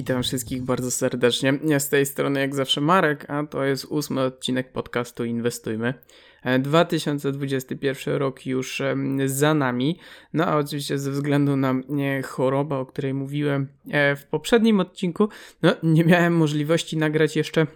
Witam wszystkich bardzo serdecznie. Ja z tej strony jak zawsze Marek, a to jest ósmy odcinek podcastu Inwestujmy. 2021 rok już za nami. No a oczywiście ze względu na chorobę, o której mówiłem e, w poprzednim odcinku, no nie miałem możliwości nagrać jeszcze E,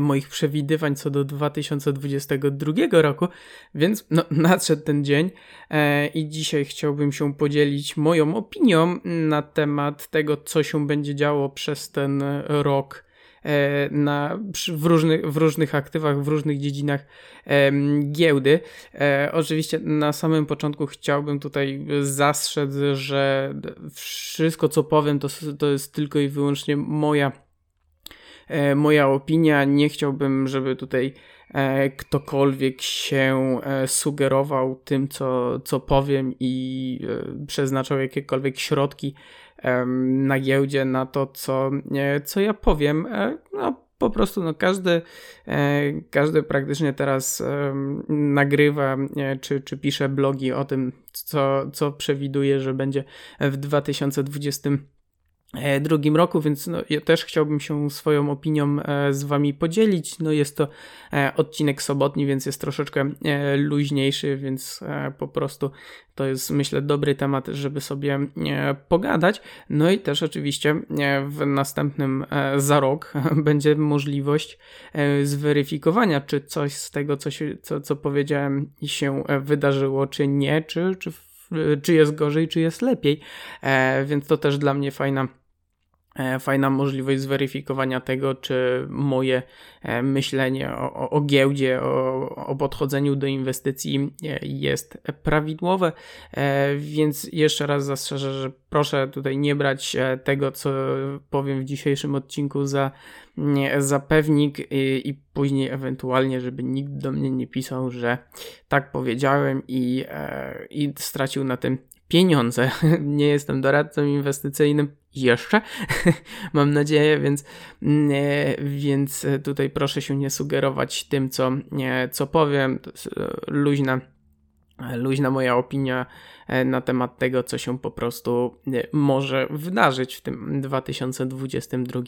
moich przewidywań co do 2022 roku, więc no, nadszedł ten dzień e, i dzisiaj chciałbym się podzielić moją opinią na temat tego, co się będzie działo przez ten rok e, na, w, różnych, w różnych aktywach, w różnych dziedzinach e, giełdy. E, oczywiście na samym początku chciałbym tutaj zastrzec, że wszystko co powiem to, to jest tylko i wyłącznie moja E, moja opinia. Nie chciałbym, żeby tutaj e, ktokolwiek się e, sugerował tym, co, co powiem i przeznaczał jakiekolwiek środki na giełdzie na to, co, co ja powiem. No, po prostu no, każdy, każdy praktycznie teraz nagrywa czy, czy pisze blogi o tym, co, co przewiduje, że będzie w 2020 E, drugim roku, więc no, ja też chciałbym się swoją opinią e, z Wami podzielić. No, jest to e, odcinek sobotni, więc jest troszeczkę luźniejszy, więc po prostu to jest myślę dobry temat, żeby sobie pogadać. No i też oczywiście w następnym za rok będzie możliwość zweryfikowania, czy coś z tego, co, się, co, co powiedziałem, się wydarzyło, czy nie, czy, czy, czy jest gorzej, czy jest lepiej. Więc to też dla mnie fajna E, fajna możliwość zweryfikowania tego, czy moje e, myślenie o, o giełdzie, o, o podchodzeniu do inwestycji e, jest prawidłowe. Więc jeszcze raz zastrzeżę, że proszę tutaj nie brać tego, co powiem w dzisiejszym odcinku za, za pewnik i, i później ewentualnie, żeby nikt do mnie nie pisał, że tak powiedziałem i, i stracił na tym pieniądze. Nie jestem doradcą inwestycyjnym jeszcze, mam nadzieję, więc, e, więc tutaj proszę się nie sugerować tym, co, co powiem. E, luźna, luźna moja opinia e, na temat tego, co się po prostu może wydarzyć w tym 2022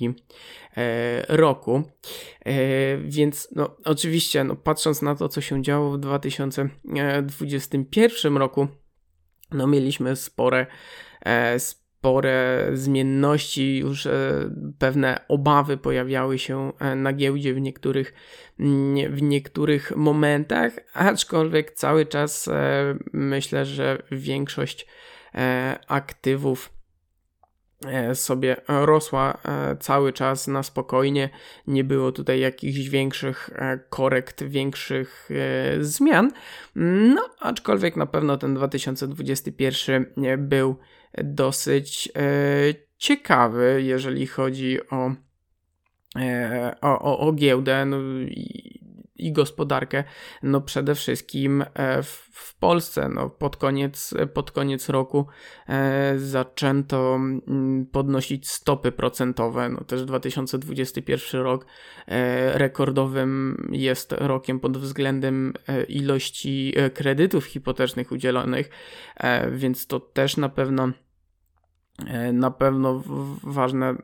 roku. Więc no, oczywiście, no, patrząc na to, co się działo w 2021 roku, no mieliśmy spore, e, spore zmienności, już e, pewne obawy pojawiały się e, na giełdzie w niektórych, w niektórych momentach, aczkolwiek cały czas myślę, że większość aktywów sobie rosła e, cały czas na spokojnie. Nie było tutaj jakichś większych e, korekt, większych zmian. No, aczkolwiek na pewno ten 2021 był dosyć ciekawy, jeżeli chodzi o, o, o, o giełdę. No, i gospodarkę, no przede wszystkim e, w, Polsce. No pod, koniec, pod koniec roku e, zaczęto mm, podnosić stopy procentowe. No też 2021 rok e, rekordowym jest rokiem pod względem ilości kredytów hipotecznych udzielonych, więc to też na pewno na pewno ważne,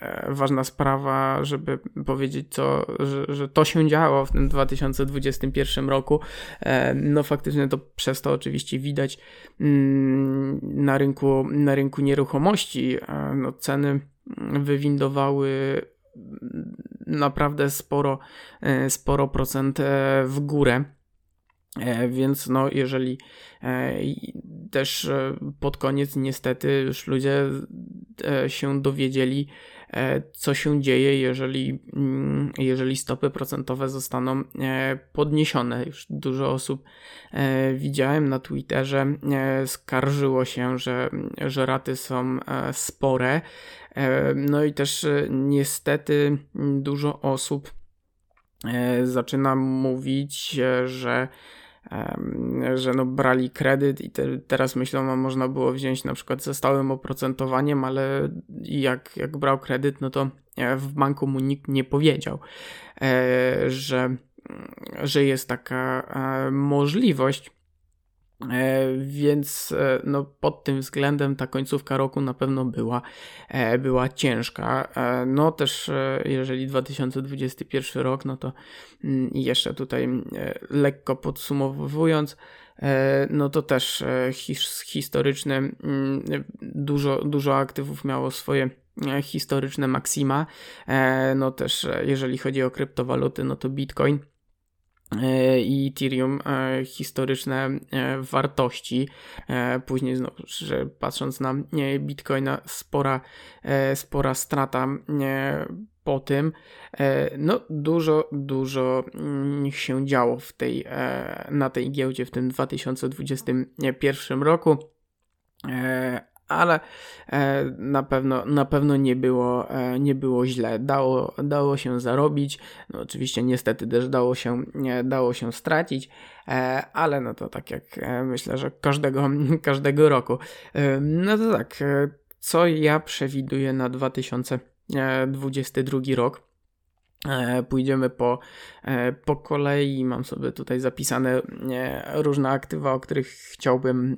e, ważna sprawa, żeby powiedzieć, co, że, że to się działo w tym 2021 roku. E, no faktycznie to przez to oczywiście widać mm, na rynku, na rynku nieruchomości. No, ceny wywindowały naprawdę sporo, sporo procent w górę. E, więc no, jeżeli e, też e, pod koniec niestety już ludzie się dowiedzieli, co się dzieje, jeżeli, mm, jeżeli stopy procentowe zostaną podniesione. Już dużo osób widziałem na Twitterze, skarżyło się, że, że raty są spore. No i też niestety dużo osób zaczyna mówić, że że no brali kredyt i te, teraz myślą, no można było wziąć na przykład ze stałym oprocentowaniem, ale jak, jak brał kredyt, no to e, w banku mu nikt nie powiedział, e, że, że jest taka e, możliwość. E, więc e, no, pod tym względem ta końcówka roku na pewno była, e, była ciężka. No też jeżeli 2021 rok, no to mm, jeszcze tutaj lekko podsumowując, no to też his, historyczne, mm, dużo, dużo aktywów miało swoje historyczne maksima. No też jeżeli chodzi o kryptowaluty, no to Bitcoin i Ethereum e, historyczne e, wartości. Później znowu, że patrząc na Bitcoina, spora, spora strata po tym. No, dużo, dużo mm, się działo w tej, na tej giełdzie w tym 2021 roku ale e, na pewno, na pewno nie, było, e, nie było źle. Dało, dało się zarobić. No oczywiście niestety też dało się, dało się stracić, e, ale no to tak jak myślę, że każdego, każdego roku. No to tak, co ja przewiduję na 2022 rok? Pójdziemy po, po kolei. Mam sobie tutaj zapisane różne aktywa, o których chciałbym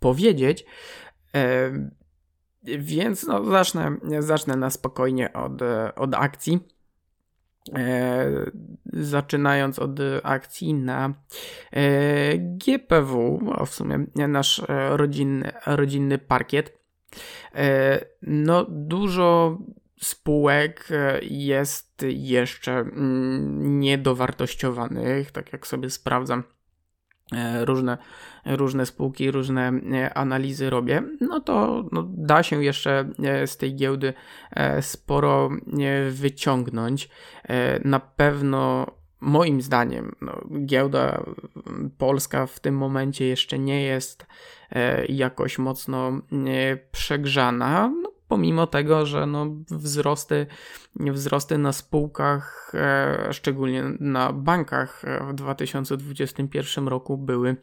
powiedzieć. Więc no, zacznę, zacznę na spokojnie od, od akcji. E, zaczynając od akcji na e, GPW, w sumie nasz rodzinny, rodzinny parkiet. E, no, dużo spółek jest jeszcze mm, niedowartościowanych, tak jak sobie sprawdzam różne, różne spółki, różne e, analizy robię, no to no, da się jeszcze e, z tej giełdy sporo wyciągnąć. Na pewno moim zdaniem no, giełda polska w tym momencie jeszcze nie jest jakoś mocno przegrzana. No, pomimo tego, że no wzrosty, wzrosty na spółkach, e, szczególnie na bankach w 2021 roku były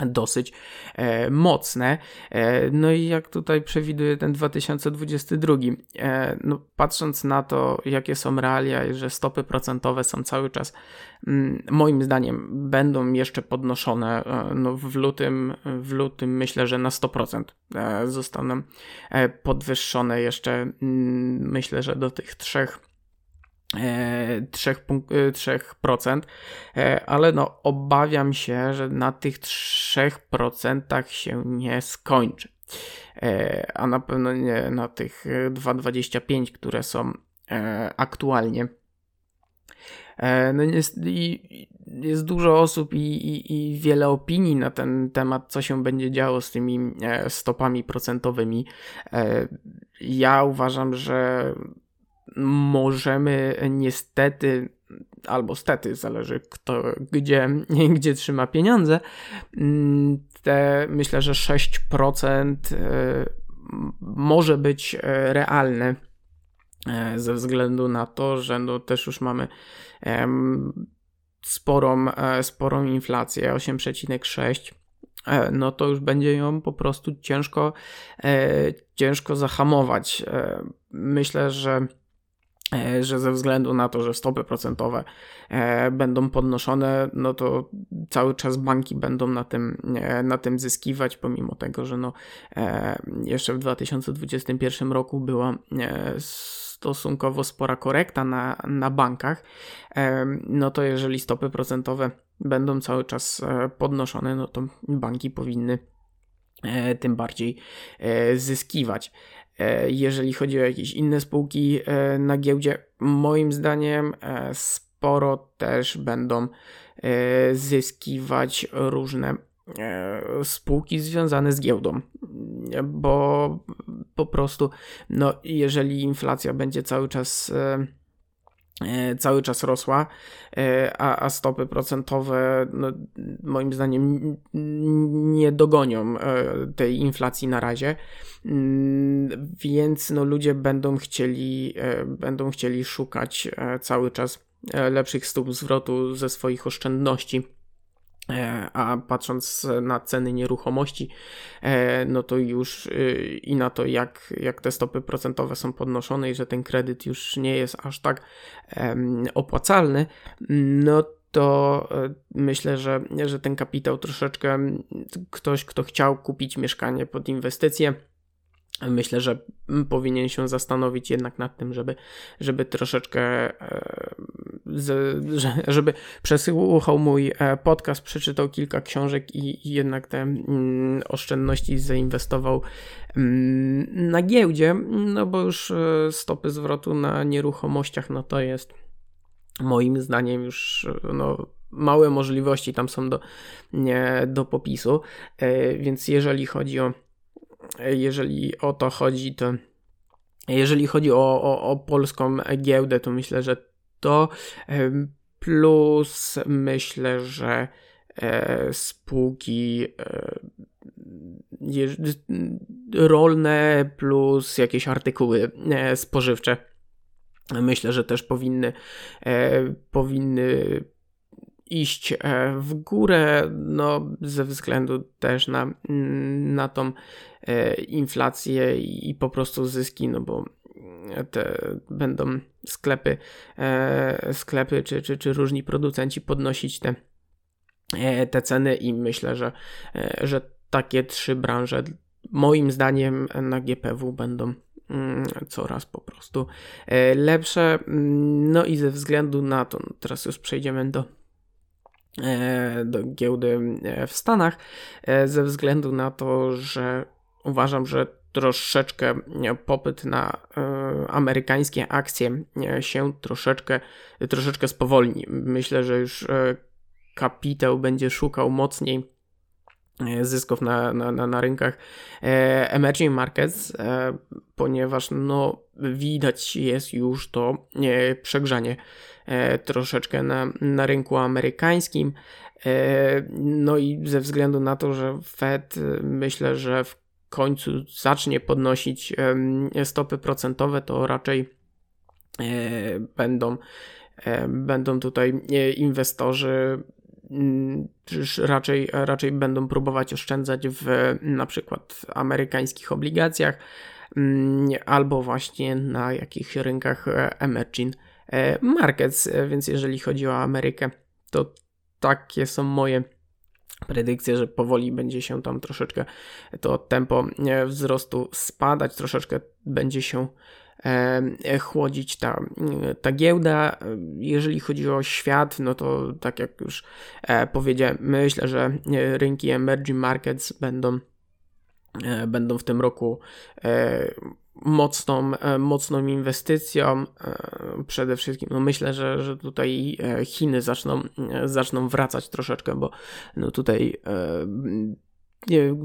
dosyć e, mocne. E, no i jak tutaj przewiduje ten 2022, e, no patrząc na to, jakie są realia, że stopy procentowe są cały czas, mm, moim zdaniem, będą jeszcze podnoszone. E, no w lutym, w lutym myślę, że na 100% e, zostaną e, podwyższone jeszcze, mm, myślę, że do tych trzech 3%, e, e, ale no obawiam się, że na tych 3% się nie skończy. E, a na pewno nie na tych 2,25, które są aktualnie. No jest, jest dużo osób i, i, i, wiele opinii na ten temat, co się będzie działo z tymi stopami procentowymi. Ja uważam, że możemy niestety, albo stety, zależy kto gdzie, gdzie trzyma pieniądze, mm, te myślę, że 6% e, może być e, realne e, ze względu na to, że no też już mamy sporą, sporą inflację 8,6 no to już będzie ją po prostu ciężko, ciężko zahamować. Myślę, że że ze względu na to, że stopy procentowe e, będą podnoszone, no to cały czas banki będą na tym, e, na tym zyskiwać, pomimo tego, że no jeszcze w 2021 roku była stosunkowo spora korekta na, na bankach, no to jeżeli stopy procentowe będą cały czas podnoszone, no to banki powinny tym bardziej zyskiwać. E, jeżeli chodzi o jakieś inne spółki e, na giełdzie, moim zdaniem e, sporo też będą zyskiwać różne spółki związane z giełdą, bo po prostu, no, jeżeli inflacja będzie cały czas cały czas rosła, e, a, a stopy procentowe no, moim zdaniem nie dogonią e, tej inflacji na razie, mm, więc no, ludzie będą chcieli, będą chcieli szukać cały czas lepszych stóp zwrotu ze swoich oszczędności. E, a patrząc na ceny nieruchomości, e, no to już y, i na to, jak, jak te stopy procentowe są podnoszone i że ten kredyt już nie jest aż tak opłacalny, no to myślę, że, że ten kapitał troszeczkę ktoś, kto chciał kupić mieszkanie pod inwestycję, Myślę, że powinien się zastanowić jednak nad tym, żeby, żeby troszeczkę, e, żeby przesłuchał mój e, podcast, przeczytał kilka książek i, jednak te mm, oszczędności zainwestował mm, na giełdzie, no bo już e, stopy zwrotu na nieruchomościach, no to jest moim zdaniem już no, małe możliwości tam są do, nie, do popisu, więc jeżeli chodzi o jeżeli o to chodzi, to jeżeli chodzi o, o, o polską giełdę, to myślę, że to plus myślę, że e, spółki e, rolne plus jakieś artykuły e, spożywcze. Myślę, że też powinny, powinny iść w górę, no ze względu też na, na tą inflację i po prostu zyski, no bo te będą sklepy, e, sklepy czy, czy, czy różni producenci podnosić te, te ceny i myślę, że, że takie trzy branże moim zdaniem na GPW będą mm, coraz po prostu lepsze. No i ze względu na to, no teraz już przejdziemy do E, do giełdy e, w Stanach, e, ze względu na to, że uważam, że troszeczkę popyt na amerykańskie akcje się troszeczkę, troszeczkę spowolni. Myślę, że już kapitał będzie szukał mocniej zysków na, na, na, na rynkach emerging markets, ponieważ no, widać jest już to przegrzanie E, troszeczkę na, na rynku amerykańskim. E, no i ze względu na to, że Fed e, myślę, że w końcu zacznie podnosić stopy procentowe, to raczej będą, będą tutaj inwestorzy mm, raczej, raczej będą próbować oszczędzać w na przykład amerykańskich obligacjach mm, albo właśnie na jakichś rynkach emerging E, markets, e, więc jeżeli chodzi o Amerykę, to takie są moje predykcje, że powoli będzie się tam troszeczkę to tempo e, wzrostu spadać, troszeczkę będzie się chłodzić ta, ta giełda. Jeżeli chodzi o świat, no to tak jak już powiedziałem, myślę, że rynki emerging markets będą będą w tym roku mocną, e, mocną inwestycją. E, przede wszystkim no myślę, że, że tutaj e, Chiny zaczną, zaczną wracać troszeczkę, bo no tutaj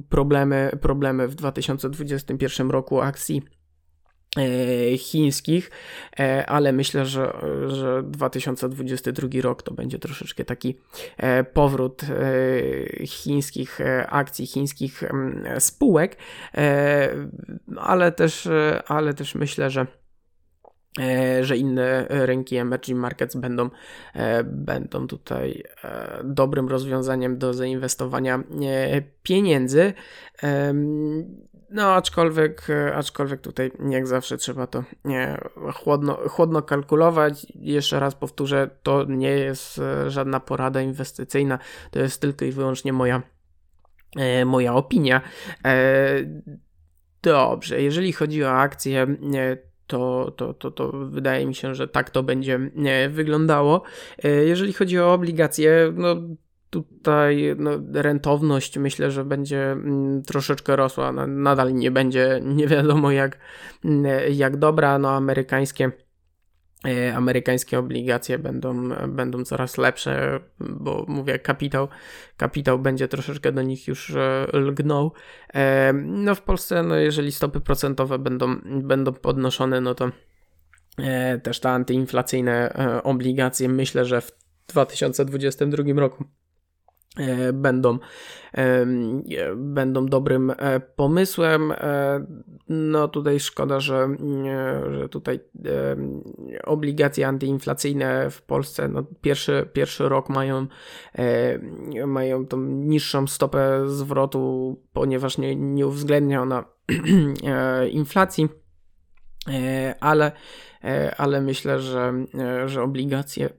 problemy, problemy w 2021 roku akcji chińskich, e, ale myślę, że, że 2022 rok to będzie troszeczkę taki e, powrót chińskich akcji, chińskich mm, spółek, ale też, ale też myślę, że że inne rynki emerging markets będą, będą tutaj dobrym rozwiązaniem do zainwestowania pieniędzy. No, aczkolwiek, e, aczkolwiek tutaj jak zawsze trzeba to nie, chłodno, chłodno kalkulować. Jeszcze raz powtórzę, to nie jest e, żadna porada inwestycyjna, to jest tylko i wyłącznie moja, e, moja opinia. Dobrze, jeżeli chodzi o akcje, to, to, to, to wydaje mi się, że tak to będzie wyglądało. Jeżeli chodzi o obligacje, no tutaj no, rentowność myślę, że będzie mm, troszeczkę rosła. Nadal nie będzie nie wiadomo jak, mm, jak dobra. No, amerykańskie, e, amerykańskie obligacje będą, będą coraz lepsze, bo mówię, kapitał, kapitał będzie troszeczkę do nich już e, lgnął. E, no w Polsce, no, jeżeli stopy procentowe będą, będą podnoszone, no to też te antyinflacyjne obligacje myślę, że w 2022 roku będą, e, będą dobrym e, pomysłem. No tutaj szkoda, że, że tutaj obligacje antyinflacyjne w Polsce no pierwszy, pierwszy rok mają, mają tą niższą stopę zwrotu, ponieważ nie, nie uwzględnia ona inflacji, ale, ale myślę, że, że obligacje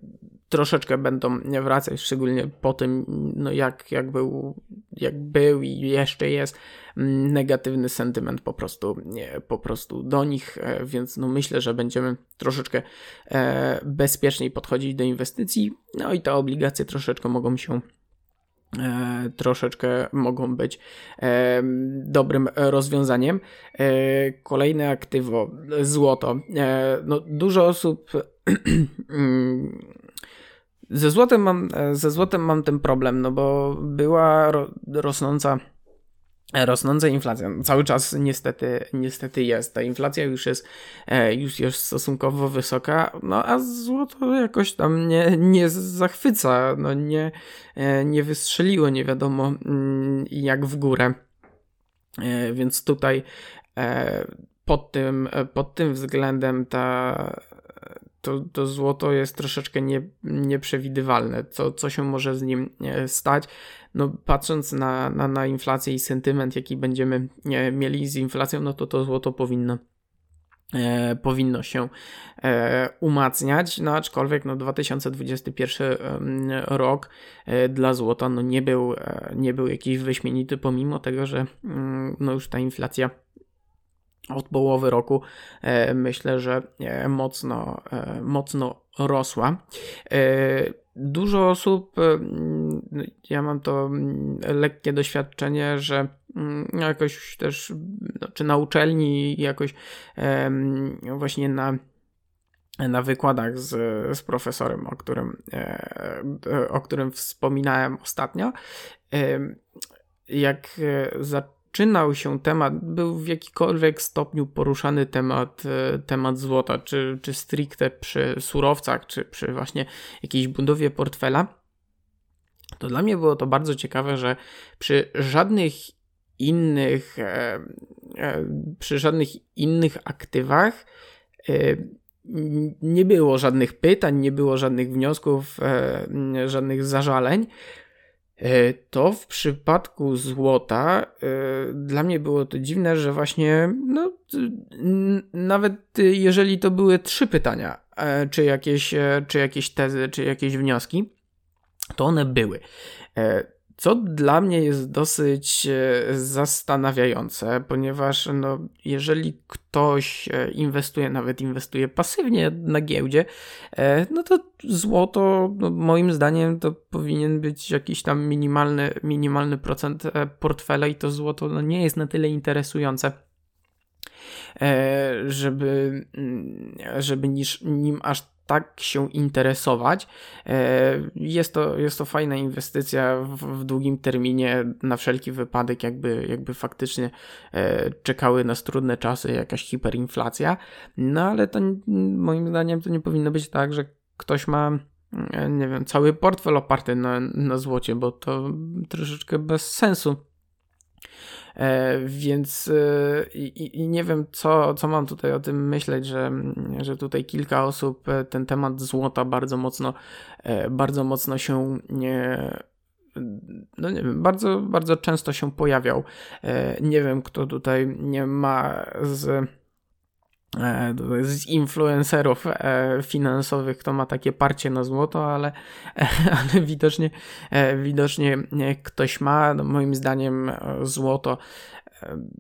troszeczkę będą wracać, szczególnie po tym, no jak, jak, był, jak był i jeszcze jest mm, negatywny sentyment po prostu, nie, po prostu do nich, e, więc no myślę, że będziemy troszeczkę e, bezpieczniej podchodzić do inwestycji, no i te obligacje troszeczkę mogą się E, troszeczkę mogą być e, dobrym rozwiązaniem. E, kolejne aktywo, złoto. E, no, dużo osób mm, ze złotem mam, ze złotem mam ten problem, no bo była ro, rosnąca Rosnąca inflacja. No, cały czas niestety, niestety jest. Ta inflacja już jest, e, już jest stosunkowo wysoka, no a złoto jakoś tam nie, nie zachwyca, no nie, e, nie wystrzeliło nie wiadomo mm, jak w górę. E, więc tutaj pod tym, pod tym względem ta, to, to złoto jest troszeczkę nie, nieprzewidywalne, co, co się może z nim stać. No, patrząc na, na, na inflację i sentyment, jaki będziemy mieli z inflacją, no to to złoto powinno E, powinno się e, umacniać, no aczkolwiek no 2021 rok e, dla złota no nie był, e, nie był jakiś wyśmienity pomimo tego, że mm, no już ta inflacja od połowy roku e, myślę, że e, mocno, e, mocno rosła. Dużo osób, ja mam to mm, lekkie doświadczenie, że mm, jakoś też, no, czy na uczelni, jakoś właśnie na na wykładach z, z profesorem, o którym, o którym wspominałem ostatnio, jak za zaczynał się temat, był w jakikolwiek stopniu poruszany temat, e, temat złota, czy, czy stricte przy surowcach, czy przy właśnie jakiejś budowie portfela, to dla mnie było to bardzo ciekawe, że przy żadnych innych, e, e, przy żadnych innych aktywach nie było żadnych pytań, nie było żadnych wniosków, żadnych zażaleń. E, to w przypadku złota e, dla mnie było to dziwne, że właśnie no, nawet jeżeli to były trzy pytania, e, czy jakieś, czy jakieś tezy, czy jakieś wnioski, to one były. Co dla mnie jest dosyć e, zastanawiające, ponieważ no, jeżeli ktoś e, inwestuje, nawet inwestuje pasywnie na giełdzie, e, no to złoto, no, moim zdaniem, to powinien być jakiś tam minimalny, minimalny procent portfela i to złoto no, nie jest na tyle interesujące żeby, mm, żeby niż, nim aż tak się interesować. E, jest to, jest to fajna inwestycja w, w długim terminie, na wszelki wypadek, jakby, jakby faktycznie e, czekały nas trudne czasy, jakaś hiperinflacja. No ale to moim zdaniem to nie powinno być tak, że ktoś ma e, nie wiem, cały portfel oparty na, na złocie, bo to troszeczkę bez sensu. E, więc e, i, i, nie wiem, co, co mam tutaj o tym myśleć, że, że tutaj kilka osób e, ten temat złota bardzo mocno, bardzo mocno się nie no nie wiem, bardzo, bardzo często się pojawiał. Nie wiem, kto tutaj nie ma z z influencerów e, finansowych, kto ma takie parcie na złoto, ale, ale widocznie, e, widocznie ktoś ma. No moim zdaniem złoto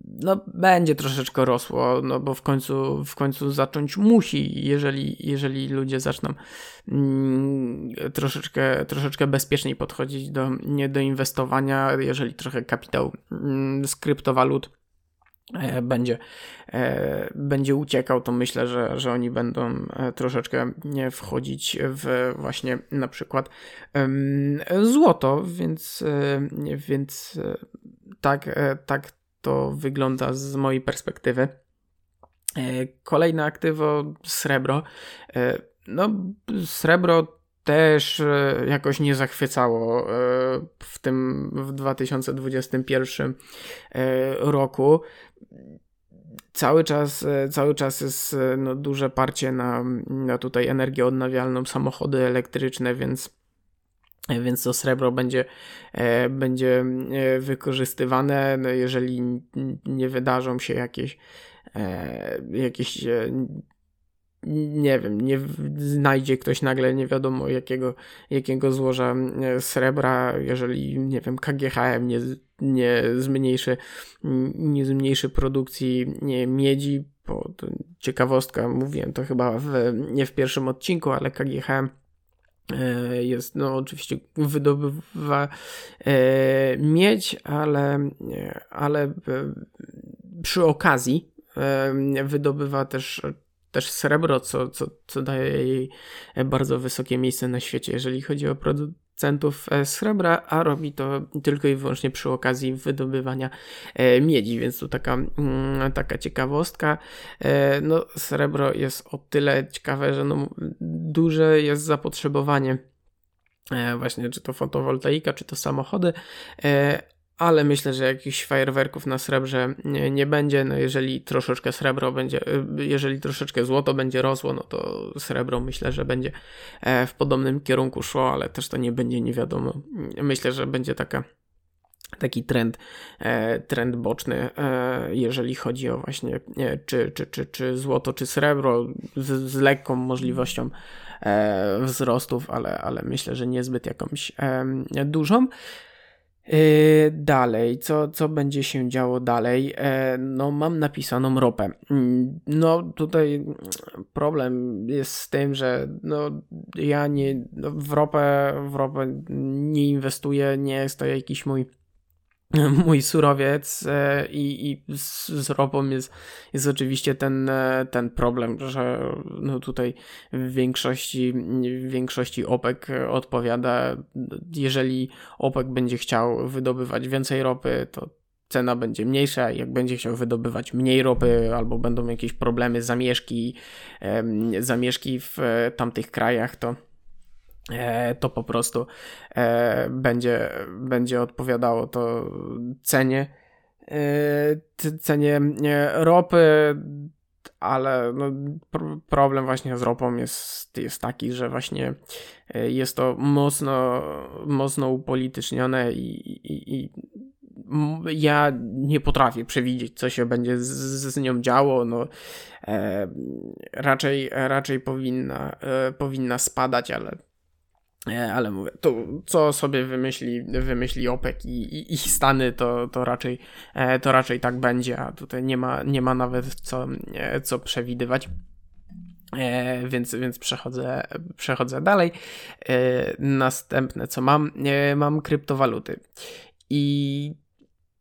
no, będzie troszeczkę rosło, no bo w końcu, w końcu zacząć musi, jeżeli, jeżeli ludzie zaczną mm, troszeczkę, troszeczkę bezpieczniej podchodzić do, nie do inwestowania, jeżeli trochę kapitał mm, z kryptowalut E, będzie, e, będzie uciekał, to myślę, że, że oni będą e, troszeczkę wchodzić w właśnie na przykład złoto, więc, więc tak, tak to wygląda z mojej perspektywy. Kolejne aktywo srebro. No, srebro też e, jakoś nie zachwycało e, w tym w 2021 e, roku. Cały czas, cały czas jest no, duże parcie na, na tutaj energię odnawialną, samochody elektryczne, więc więc to srebro będzie, będzie wykorzystywane, no jeżeli nie wydarzą się jakieś, jakieś nie wiem, nie znajdzie ktoś nagle nie wiadomo jakiego, jakiego złoża e, srebra, jeżeli, nie wiem, KGHM nie, nie zmniejszy, nie zmniejszy produkcji nie, miedzi, bo ciekawostka, mówiłem to chyba w, nie w pierwszym odcinku, ale KGHM e, jest, no oczywiście wydobywa e, miedź, ale, ale przy okazji wydobywa też też srebro, co, co, co daje jej bardzo wysokie miejsce na świecie, jeżeli chodzi o producentów e, srebra, a robi to tylko i wyłącznie przy okazji wydobywania e, miedzi, więc tu taka, mm, taka ciekawostka. E, no, srebro jest o tyle ciekawe, że no, duże jest zapotrzebowanie właśnie czy to fotowoltaika, czy to samochody, ale myślę, że jakichś fajerwerków na srebrze nie, nie, będzie. No jeżeli troszeczkę srebro będzie, y, jeżeli troszeczkę złoto będzie rosło, no to srebro myślę, że będzie e, w podobnym kierunku szło, ale też to nie będzie nie wiadomo. Myślę, że będzie taka taki trend, e, trend boczny, e, jeżeli chodzi o właśnie czy, czy, czy, czy złoto, czy srebro z, z lekką możliwością wzrostów, ale, ale myślę, że niezbyt jakąś dużą. Yy, dalej, co, co będzie się działo dalej? E, no, mam napisaną ropę. Mm, no, tutaj problem jest z tym, że no, ja nie, no, w, ropę, w ropę nie inwestuję, nie jest to jakiś mój mój surowiec e, i, i z, z ropą jest, jest oczywiście ten, e, ten problem, że no tutaj w większości, w większości OPEC odpowiada, jeżeli OPEC będzie chciał wydobywać więcej ropy, to cena będzie mniejsza, jak będzie chciał wydobywać mniej ropy albo będą jakieś problemy, zamieszki, zamieszki w e, tamtych krajach, to to po prostu e, będzie, będzie odpowiadało to cenie, e, cenie ropy, ale no, problem właśnie z ropą jest, jest taki, że właśnie jest to mocno, mocno upolitycznione i, i, i ja nie potrafię przewidzieć, co się będzie z, z nią działo. No, e, raczej, raczej powinna, e, powinna spadać, ale ale mówię, to co sobie wymyśli, wymyśli OPEC i, i, i, Stany, to, to, raczej, e, to raczej tak będzie, a tutaj nie ma, nie ma nawet co, e, co przewidywać. E, więc, więc przechodzę, przechodzę dalej. Następne co mam, mam kryptowaluty. I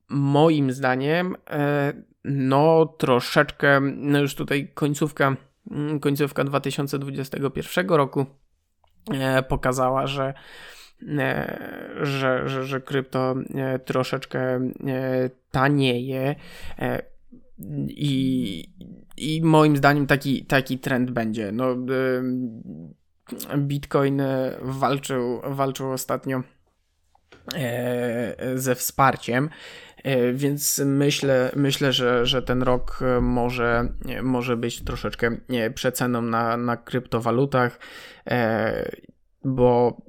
moim zdaniem, no troszeczkę, no już tutaj końcówka, końcówka 2021 roku E, pokazała, że, e, że, że, że krypto e, troszeczkę tanieje. I, I moim zdaniem taki, taki trend będzie. No, Bitcoin walczył, walczył ostatnio ze wsparciem, więc myślę, myślę że, że ten rok może, może być troszeczkę przeceną na, na kryptowalutach. E, bo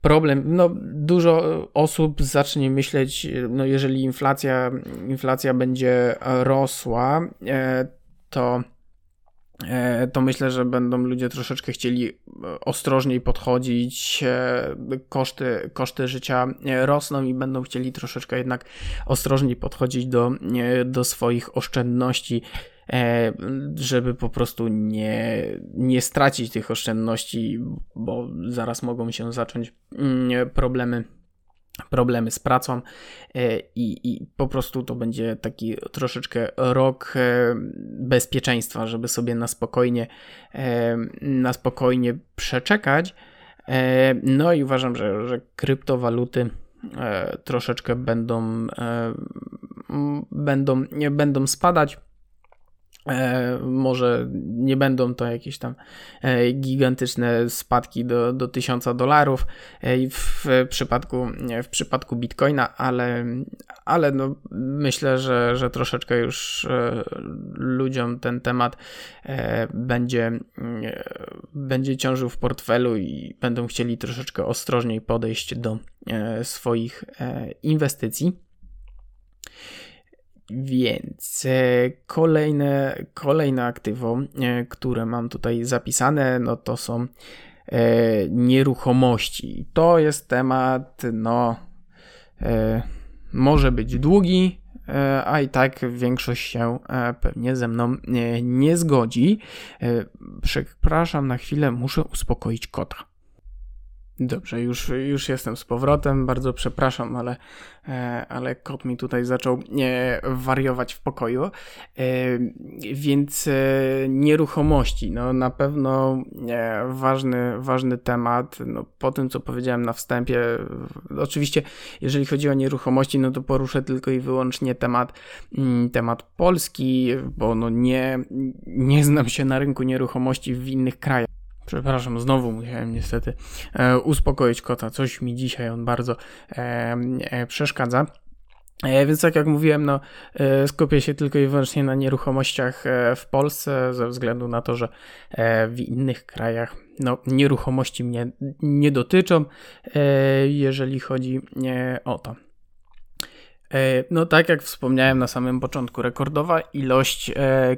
problem, no dużo osób zacznie myśleć, no jeżeli inflacja, inflacja będzie rosła, e, to e, to myślę, że będą ludzie troszeczkę chcieli ostrożniej podchodzić. Koszty, koszty życia rosną i będą chcieli troszeczkę jednak ostrożniej podchodzić do, do swoich oszczędności. E, żeby po prostu nie, nie stracić tych oszczędności, bo zaraz mogą się zacząć mm, problemy problemy z pracą e, i, i po prostu to będzie taki troszeczkę rok e, bezpieczeństwa, żeby sobie na spokojnie na spokojnie przeczekać. No i uważam, że, że kryptowaluty troszeczkę będą będą, nie będą spadać E, może nie będą to jakieś tam e, gigantyczne spadki do, do 1000 dolarów e, w przypadku, w przypadku Bitcoina, ale, ale no myślę, że, że troszeczkę już ludziom ten temat będzie, będzie ciążył w portfelu i będą chcieli troszeczkę ostrożniej podejść do swoich inwestycji. Więc kolejne, kolejne aktywo, które mam tutaj zapisane, no to są nieruchomości. To jest temat, no, może być długi, E, a i tak większość się e, pewnie ze mną nie, zgodzi. E, przepraszam na chwilę, muszę uspokoić kota. Dobrze, już, już jestem z powrotem. Bardzo przepraszam, ale, e, ale kot mi tutaj zaczął e, wariować w pokoju. E, więc nieruchomości, no na pewno ważny, ważny temat. No, po tym, co powiedziałem na wstępie, oczywiście, jeżeli chodzi o nieruchomości, no to poruszę tylko i wyłącznie temat, mm, temat Polski, bo no nie, nie znam się na rynku nieruchomości w innych krajach. Przepraszam, znowu musiałem niestety e, uspokoić kota. Coś mi dzisiaj on bardzo e, e, przeszkadza. E, więc tak jak mówiłem, no, e, skupię się tylko i wyłącznie na nieruchomościach e, w Polsce, ze względu na to, że w innych krajach no, nieruchomości mnie nie dotyczą, jeżeli chodzi o to. No tak jak wspomniałem na samym początku, rekordowa ilość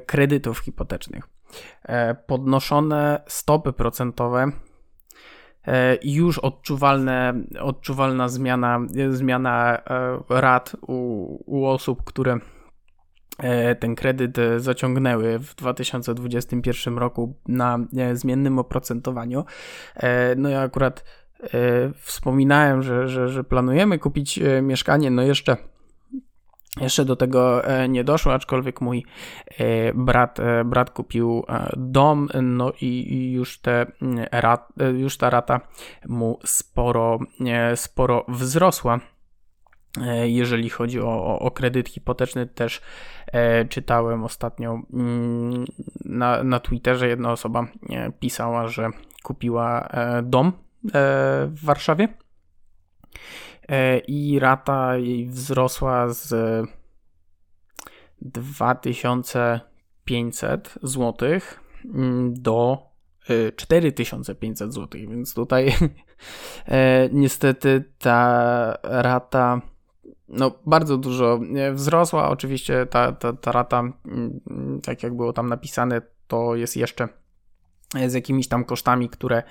kredytów hipotecznych. E, podnoszone stopy procentowe e, już odczuwalne, odczuwalna zmiana, zmiana e, rat u, u osób, które ten kredyt zaciągnęły w 2021 roku na zmiennym oprocentowaniu. No ja akurat wspominałem, że, że, że planujemy kupić mieszkanie, no jeszcze jeszcze do tego e, nie doszło, aczkolwiek mój e, brat, e, brat kupił dom, no i już, te mm, rat, już ta rata mu sporo, sporo wzrosła. Jeżeli chodzi o, o kredyt hipoteczny, też czytałem ostatnio mm, na, na Twitterze, jedna osoba pisała, że kupiła dom w Warszawie i rata jej wzrosła z 2500 zł mm, do 4500 e, zł, więc tutaj e, niestety ta rata no, bardzo dużo wzrosła. Oczywiście ta, ta, ta rata, mm, tak jak było tam napisane, to jest jeszcze z jakimiś tam kosztami, które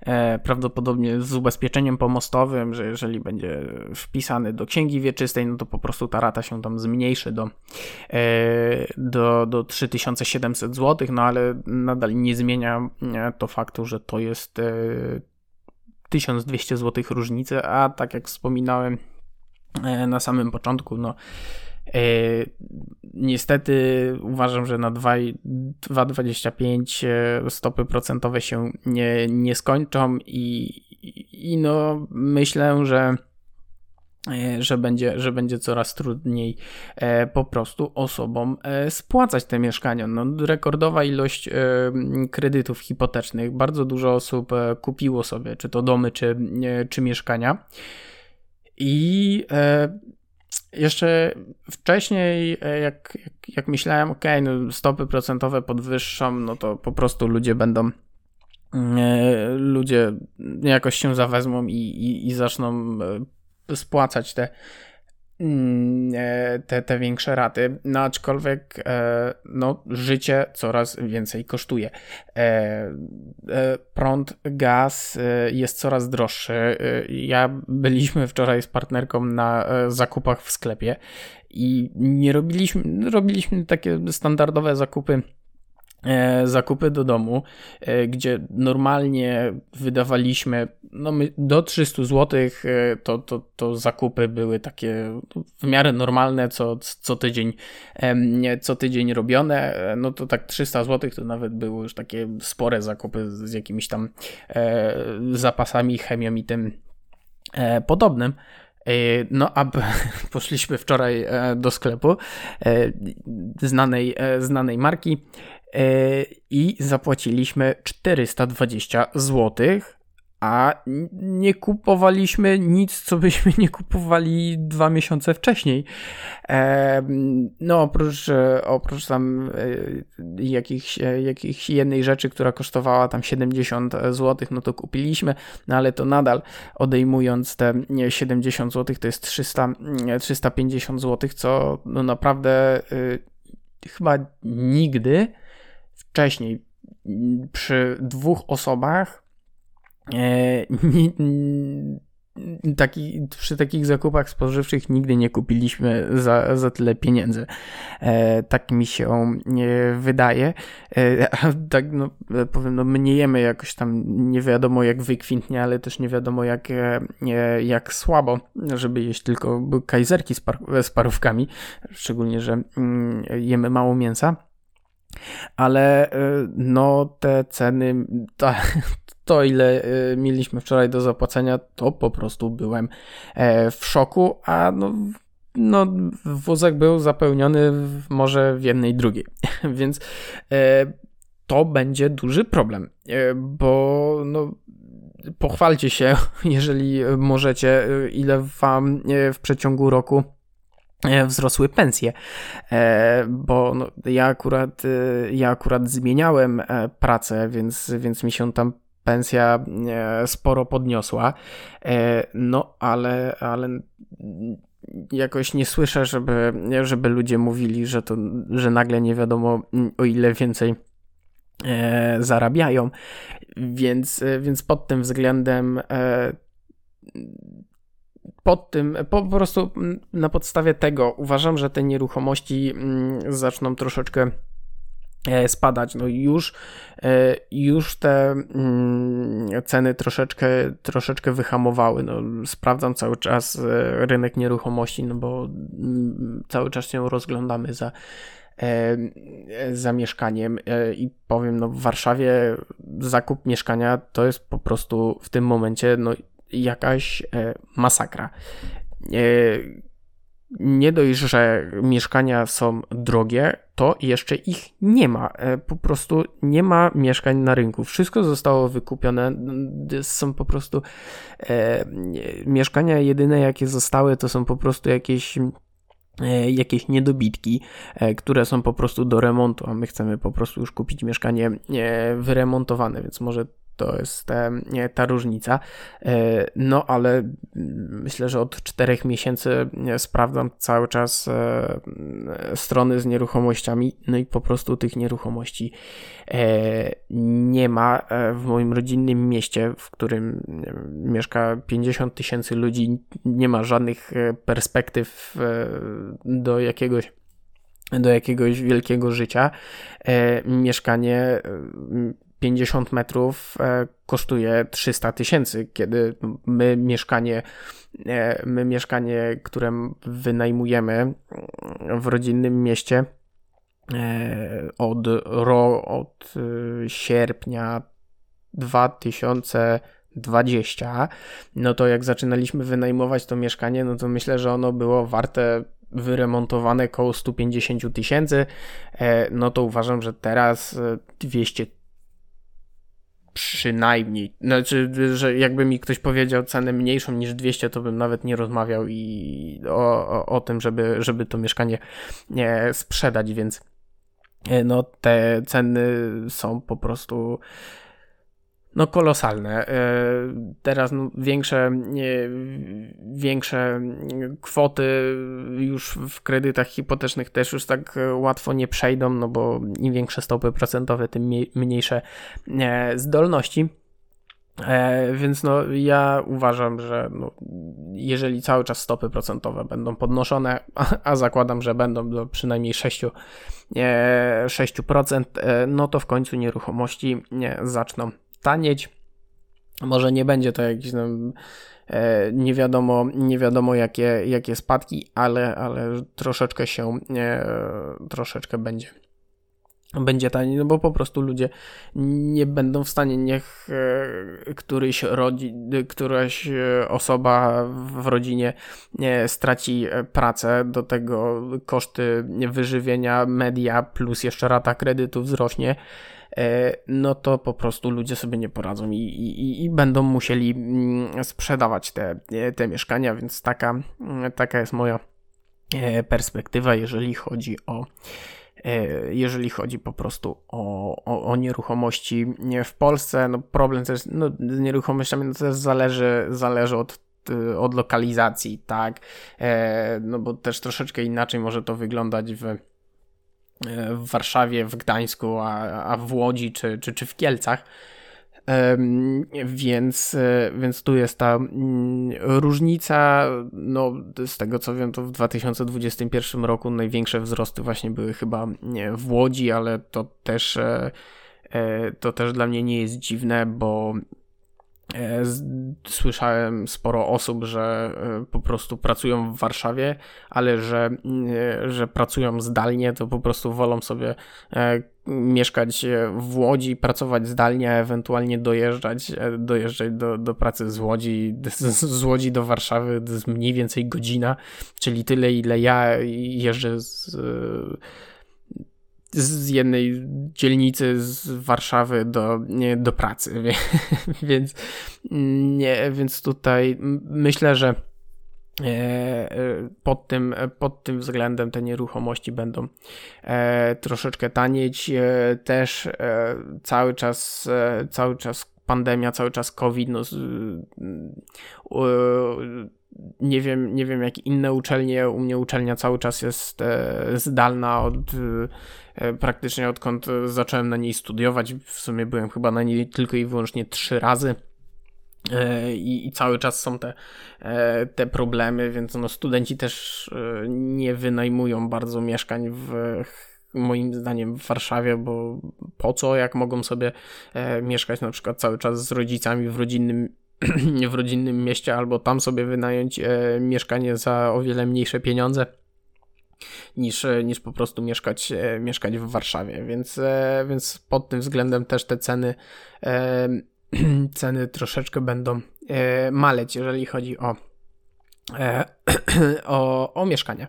e, prawdopodobnie z ubezpieczeniem pomostowym, że jeżeli będzie wpisany do księgi wieczystej, no to po prostu ta rata się tam zmniejszy do, e, do, do 3700 zł, no ale nadal nie zmienia e, to faktu, że to jest 1200 zł różnicy, a tak jak wspominałem na samym początku, no niestety uważam, że na 2,25 e, stopy procentowe się nie, nie skończą i, i no myślę, że e, że będzie, że będzie coraz trudniej po prostu osobom spłacać te mieszkania. No, rekordowa ilość kredytów hipotecznych, bardzo dużo osób kupiło sobie czy to domy, czy, czy mieszkania. I jeszcze wcześniej, e, jak, jak, jak myślałem, ok, no stopy procentowe podwyższą, no to po prostu ludzie będą, mm, e, ludzie jakoś się zawezmą i, i, i zaczną e, spłacać te te, te większe raty, no aczkolwiek e, no, życie coraz więcej kosztuje. E, prąd, gaz jest coraz droższy. Ja byliśmy wczoraj z partnerką na zakupach w sklepie i nie robiliśmy, robiliśmy takie standardowe zakupy E, zakupy do domu, e, gdzie normalnie wydawaliśmy no my, do 300 zł, e, to, to, to zakupy były takie w miarę normalne, co, co, tydzień, co tydzień robione. No to tak 300 zł to nawet były już takie spore zakupy z jakimiś tam zapasami, chemią i tym podobnym. No, a poszliśmy wczoraj do sklepu znanej, znanej marki i zapłaciliśmy 420 zł, a nie kupowaliśmy nic, co byśmy nie kupowali dwa miesiące wcześniej. E, no, oprócz, e, oprócz tam e, jakichś, jakichś jednej rzeczy, która kosztowała tam 70 zł, no to kupiliśmy, no ale to nadal odejmując te 70 zł, to jest 300, 350 zł, co no naprawdę chyba nigdy wcześniej przy dwóch osobach E, taki, przy takich zakupach spożywczych nigdy nie kupiliśmy za, za tyle pieniędzy. E, tak mi się e, wydaje. Tak, no, powiem, no, my nie jemy jakoś tam nie wiadomo jak wykwintnie, ale też nie wiadomo jak, jak słabo, żeby jeść tylko kajzerki z, par, z parówkami, szczególnie, że mm, jemy mało mięsa. Ale e, no te ceny, to, ile y, mieliśmy wczoraj do zapłacenia, to po prostu byłem e, w szoku, a no, no wózek był zapełniony może w jednej drugiej, więc e, to będzie duży problem, e, bo no, pochwalcie się, jeżeli możecie, ile wam w przeciągu roku wzrosły pensje, bo no, ja, akurat, ja akurat zmieniałem pracę, więc, więc mi się tam pensja e, sporo podniosła, e, no ale, ale jakoś nie słyszę, żeby, żeby ludzie mówili, że to, że nagle nie wiadomo o ile więcej e, zarabiają, więc, więc pod tym względem pod tym, po prostu na podstawie tego uważam, że te nieruchomości zaczną troszeczkę E, spadać. No już, e, już te mm, ceny troszeczkę, troszeczkę wyhamowały. No, sprawdzam cały czas e, rynek nieruchomości, no bo mm, cały czas się rozglądamy za za mieszkaniem i powiem, no w Warszawie zakup mieszkania to jest po prostu w tym momencie no jakaś masakra nie dość, że mieszkania są drogie, to jeszcze ich nie ma. E, po prostu nie ma mieszkań na rynku. Wszystko zostało wykupione. Są po prostu e, mieszkania jedyne, jakie zostały, to są po prostu jakieś e, jakieś niedobitki, e, które są po prostu do remontu, a my chcemy po prostu już kupić mieszkanie wyremontowane, więc może to jest ta różnica. E, no ale myślę, że od czterech miesięcy sprawdzam cały czas e, strony z nieruchomościami, no i po prostu tych nieruchomości e, nie ma w moim rodzinnym mieście, w którym mieszka 50 tysięcy ludzi, nie ma żadnych perspektyw do jakiegoś do jakiegoś wielkiego życia. mieszkanie 50 metrów e, kosztuje 300 tysięcy, kiedy my mieszkanie, e, my mieszkanie, które wynajmujemy w rodzinnym mieście e, od, ro, od sierpnia 2020, no to jak zaczynaliśmy wynajmować to mieszkanie, no to myślę, że ono było warte wyremontowane koło 150 tysięcy, no to uważam, że teraz 200 przynajmniej. Znaczy, że jakby mi ktoś powiedział cenę mniejszą niż 200, to bym nawet nie rozmawiał i o, o, o tym, żeby, żeby to mieszkanie nie sprzedać, więc e, no te ceny są po prostu no kolosalne. E, teraz no, większe, większe kwoty już w kredytach hipotecznych też już tak łatwo nie przejdą, no bo im większe stopy procentowe, tym mniejsze e, zdolności. E, więc no, ja uważam, że no, jeżeli cały czas stopy procentowe będą podnoszone, a, a zakładam, że będą do przynajmniej 6%, e, 6% e, no to w końcu nieruchomości nie, zaczną tanieć. Może nie będzie to jakieś no, e, nie wiadomo, nie wiadomo jakie, jakie spadki, ale, ale troszeczkę się, e, troszeczkę będzie będzie taniej, no bo po prostu ludzie nie będą w stanie, niech e, któryś rodzi, któraś e, osoba w rodzinie nie, straci e, pracę, do tego koszty wyżywienia, media plus jeszcze rata kredytu wzrośnie, no to po prostu ludzie sobie nie poradzą i, i, i będą musieli mm, sprzedawać te, te mieszkania, więc taka, taka jest moja perspektywa, jeżeli chodzi o E, jeżeli chodzi po prostu o, o, o nieruchomości w Polsce. No problem też no, z nieruchomościami no, też zależy, zależy od od lokalizacji, tak? E, no bo też troszeczkę inaczej może to wyglądać w, w Warszawie, w Gdańsku, a, a w Łodzi czy, czy, czy w Kielcach. Więc, e, więc tu jest ta mm, różnica. No, z tego co wiem, to w 2021 roku największe wzrosty właśnie były chyba w Łodzi, ale to też, e, e, to też dla mnie nie jest dziwne, bo słyszałem sporo osób, że e, po prostu pracują w Warszawie, ale że, e, że pracują zdalnie, to po prostu wolą sobie mieszkać w Łodzi, pracować zdalnie, ewentualnie dojeżdżać, dojeżdżać do, do pracy z Łodzi, z, z Łodzi do Warszawy, to jest mniej więcej godzina, czyli tyle, ile ja jeżdżę z z jednej dzielnicy z Warszawy do, nie, do pracy, więc, nie, więc tutaj myślę, że e, e, pod tym, pod tym względem te nieruchomości będą e, troszeczkę tanieć. Też cały czas, cały czas pandemia, cały czas COVID, no, nie wiem, nie wiem jak inne uczelnie, u mnie uczelnia cały czas jest zdalna od praktycznie odkąd zacząłem na niej studiować. W sumie byłem chyba na niej tylko i wyłącznie trzy razy. E, I, I, cały czas są te, e, te problemy, więc no, studenci też nie wynajmują bardzo mieszkań w moim zdaniem w Warszawie, bo po co, jak mogą sobie mieszkać na przykład cały czas z rodzicami w rodzinnym, w rodzinnym mieście, albo tam sobie wynająć mieszkanie za o wiele mniejsze pieniądze niż, niż po prostu mieszkać, e, mieszkać w Warszawie, więc, e, więc pod tym względem też te ceny e, ceny troszeczkę będą maleć, jeżeli chodzi o, o, o mieszkanie.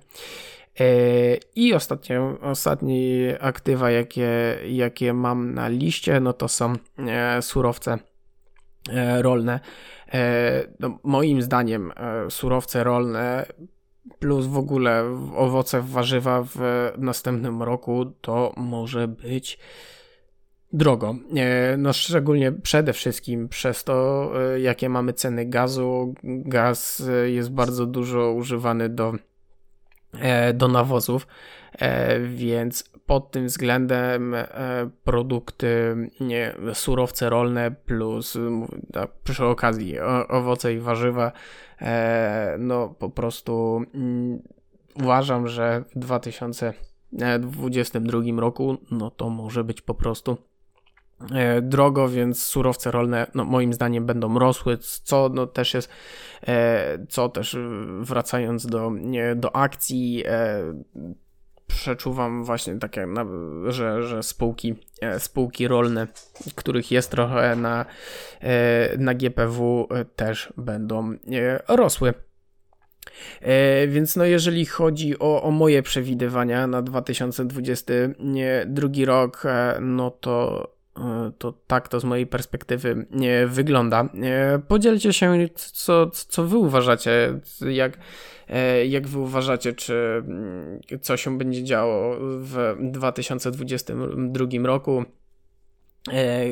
I ostatnie, ostatnie aktywa, jakie, jakie mam na liście, no to są surowce rolne. No, moim zdaniem surowce rolne plus w ogóle owoce, warzywa w następnym roku to może być drogo. No szczególnie przede wszystkim przez to, e, jakie mamy ceny gazu. Gaz jest bardzo dużo używany do, e, do nawozów, e, więc pod tym względem produkty, nie, surowce rolne plus przy okazji owoce i warzywa E, no po prostu mm, uważam, że w 2022 roku no to może być po prostu e, drogo, więc surowce rolne no, moim zdaniem będą rosły, co no, też jest, e, co też wracając do, do akcji, przeczuwam właśnie takie, że, że spółki, e, spółki rolne, których jest trochę na, e, na GPW, e, też będą rosły. Więc no jeżeli chodzi o, o moje przewidywania na 2022 rok, no to to tak to z mojej perspektywy wygląda. Podzielcie się, co, co wy uważacie, jak, E, jak wy uważacie, czy mm, co się będzie działo w 2022 roku? E,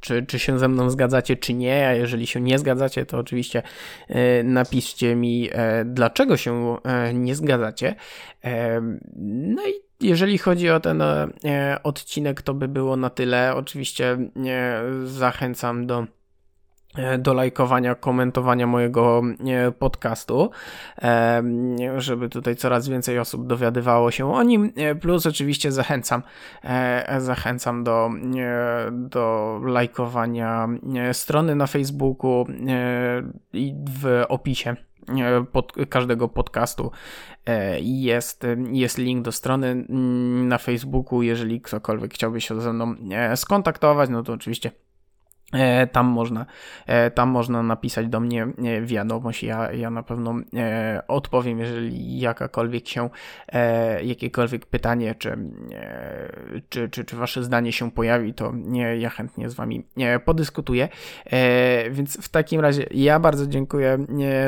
czy, czy się ze mną zgadzacie, czy nie? A jeżeli się nie zgadzacie, to oczywiście e, napiszcie mi, dlaczego się nie zgadzacie. No i jeżeli chodzi o ten odcinek, to by było na tyle. Oczywiście zachęcam do E, do lajkowania, komentowania mojego e, podcastu, e, żeby tutaj coraz więcej osób dowiadywało się o nim. Plus oczywiście zachęcam, zachęcam do, do lajkowania strony na Facebooku i w opisie pod, każdego podcastu jest, jest link do strony mm, na Facebooku. Jeżeli ktokolwiek chciałby się ze mną skontaktować, no to oczywiście E, tam można, e, tam można napisać do mnie e, wiadomość. Ja, ja na pewno odpowiem, jeżeli jakakolwiek się, jakiekolwiek pytanie, czy, czy, czy, czy wasze zdanie się pojawi, to ja chętnie z wami podyskutuję. Więc w takim razie ja bardzo dziękuję,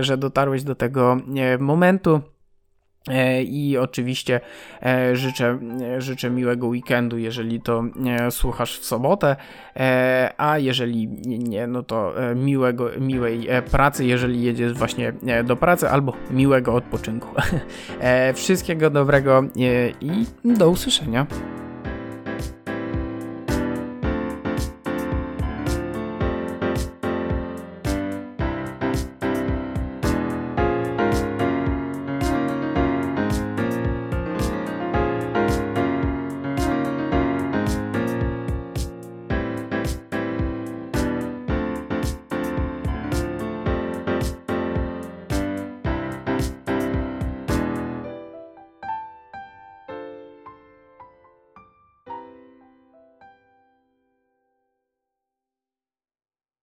że dotarłeś do tego momentu. E, I oczywiście e, życzę, e, życzę miłego weekendu, jeżeli to słuchasz w sobotę, a jeżeli nie, no to miłego, miłej pracy, jeżeli jedziesz właśnie do pracy, albo miłego odpoczynku. Wszystkiego dobrego i do usłyszenia.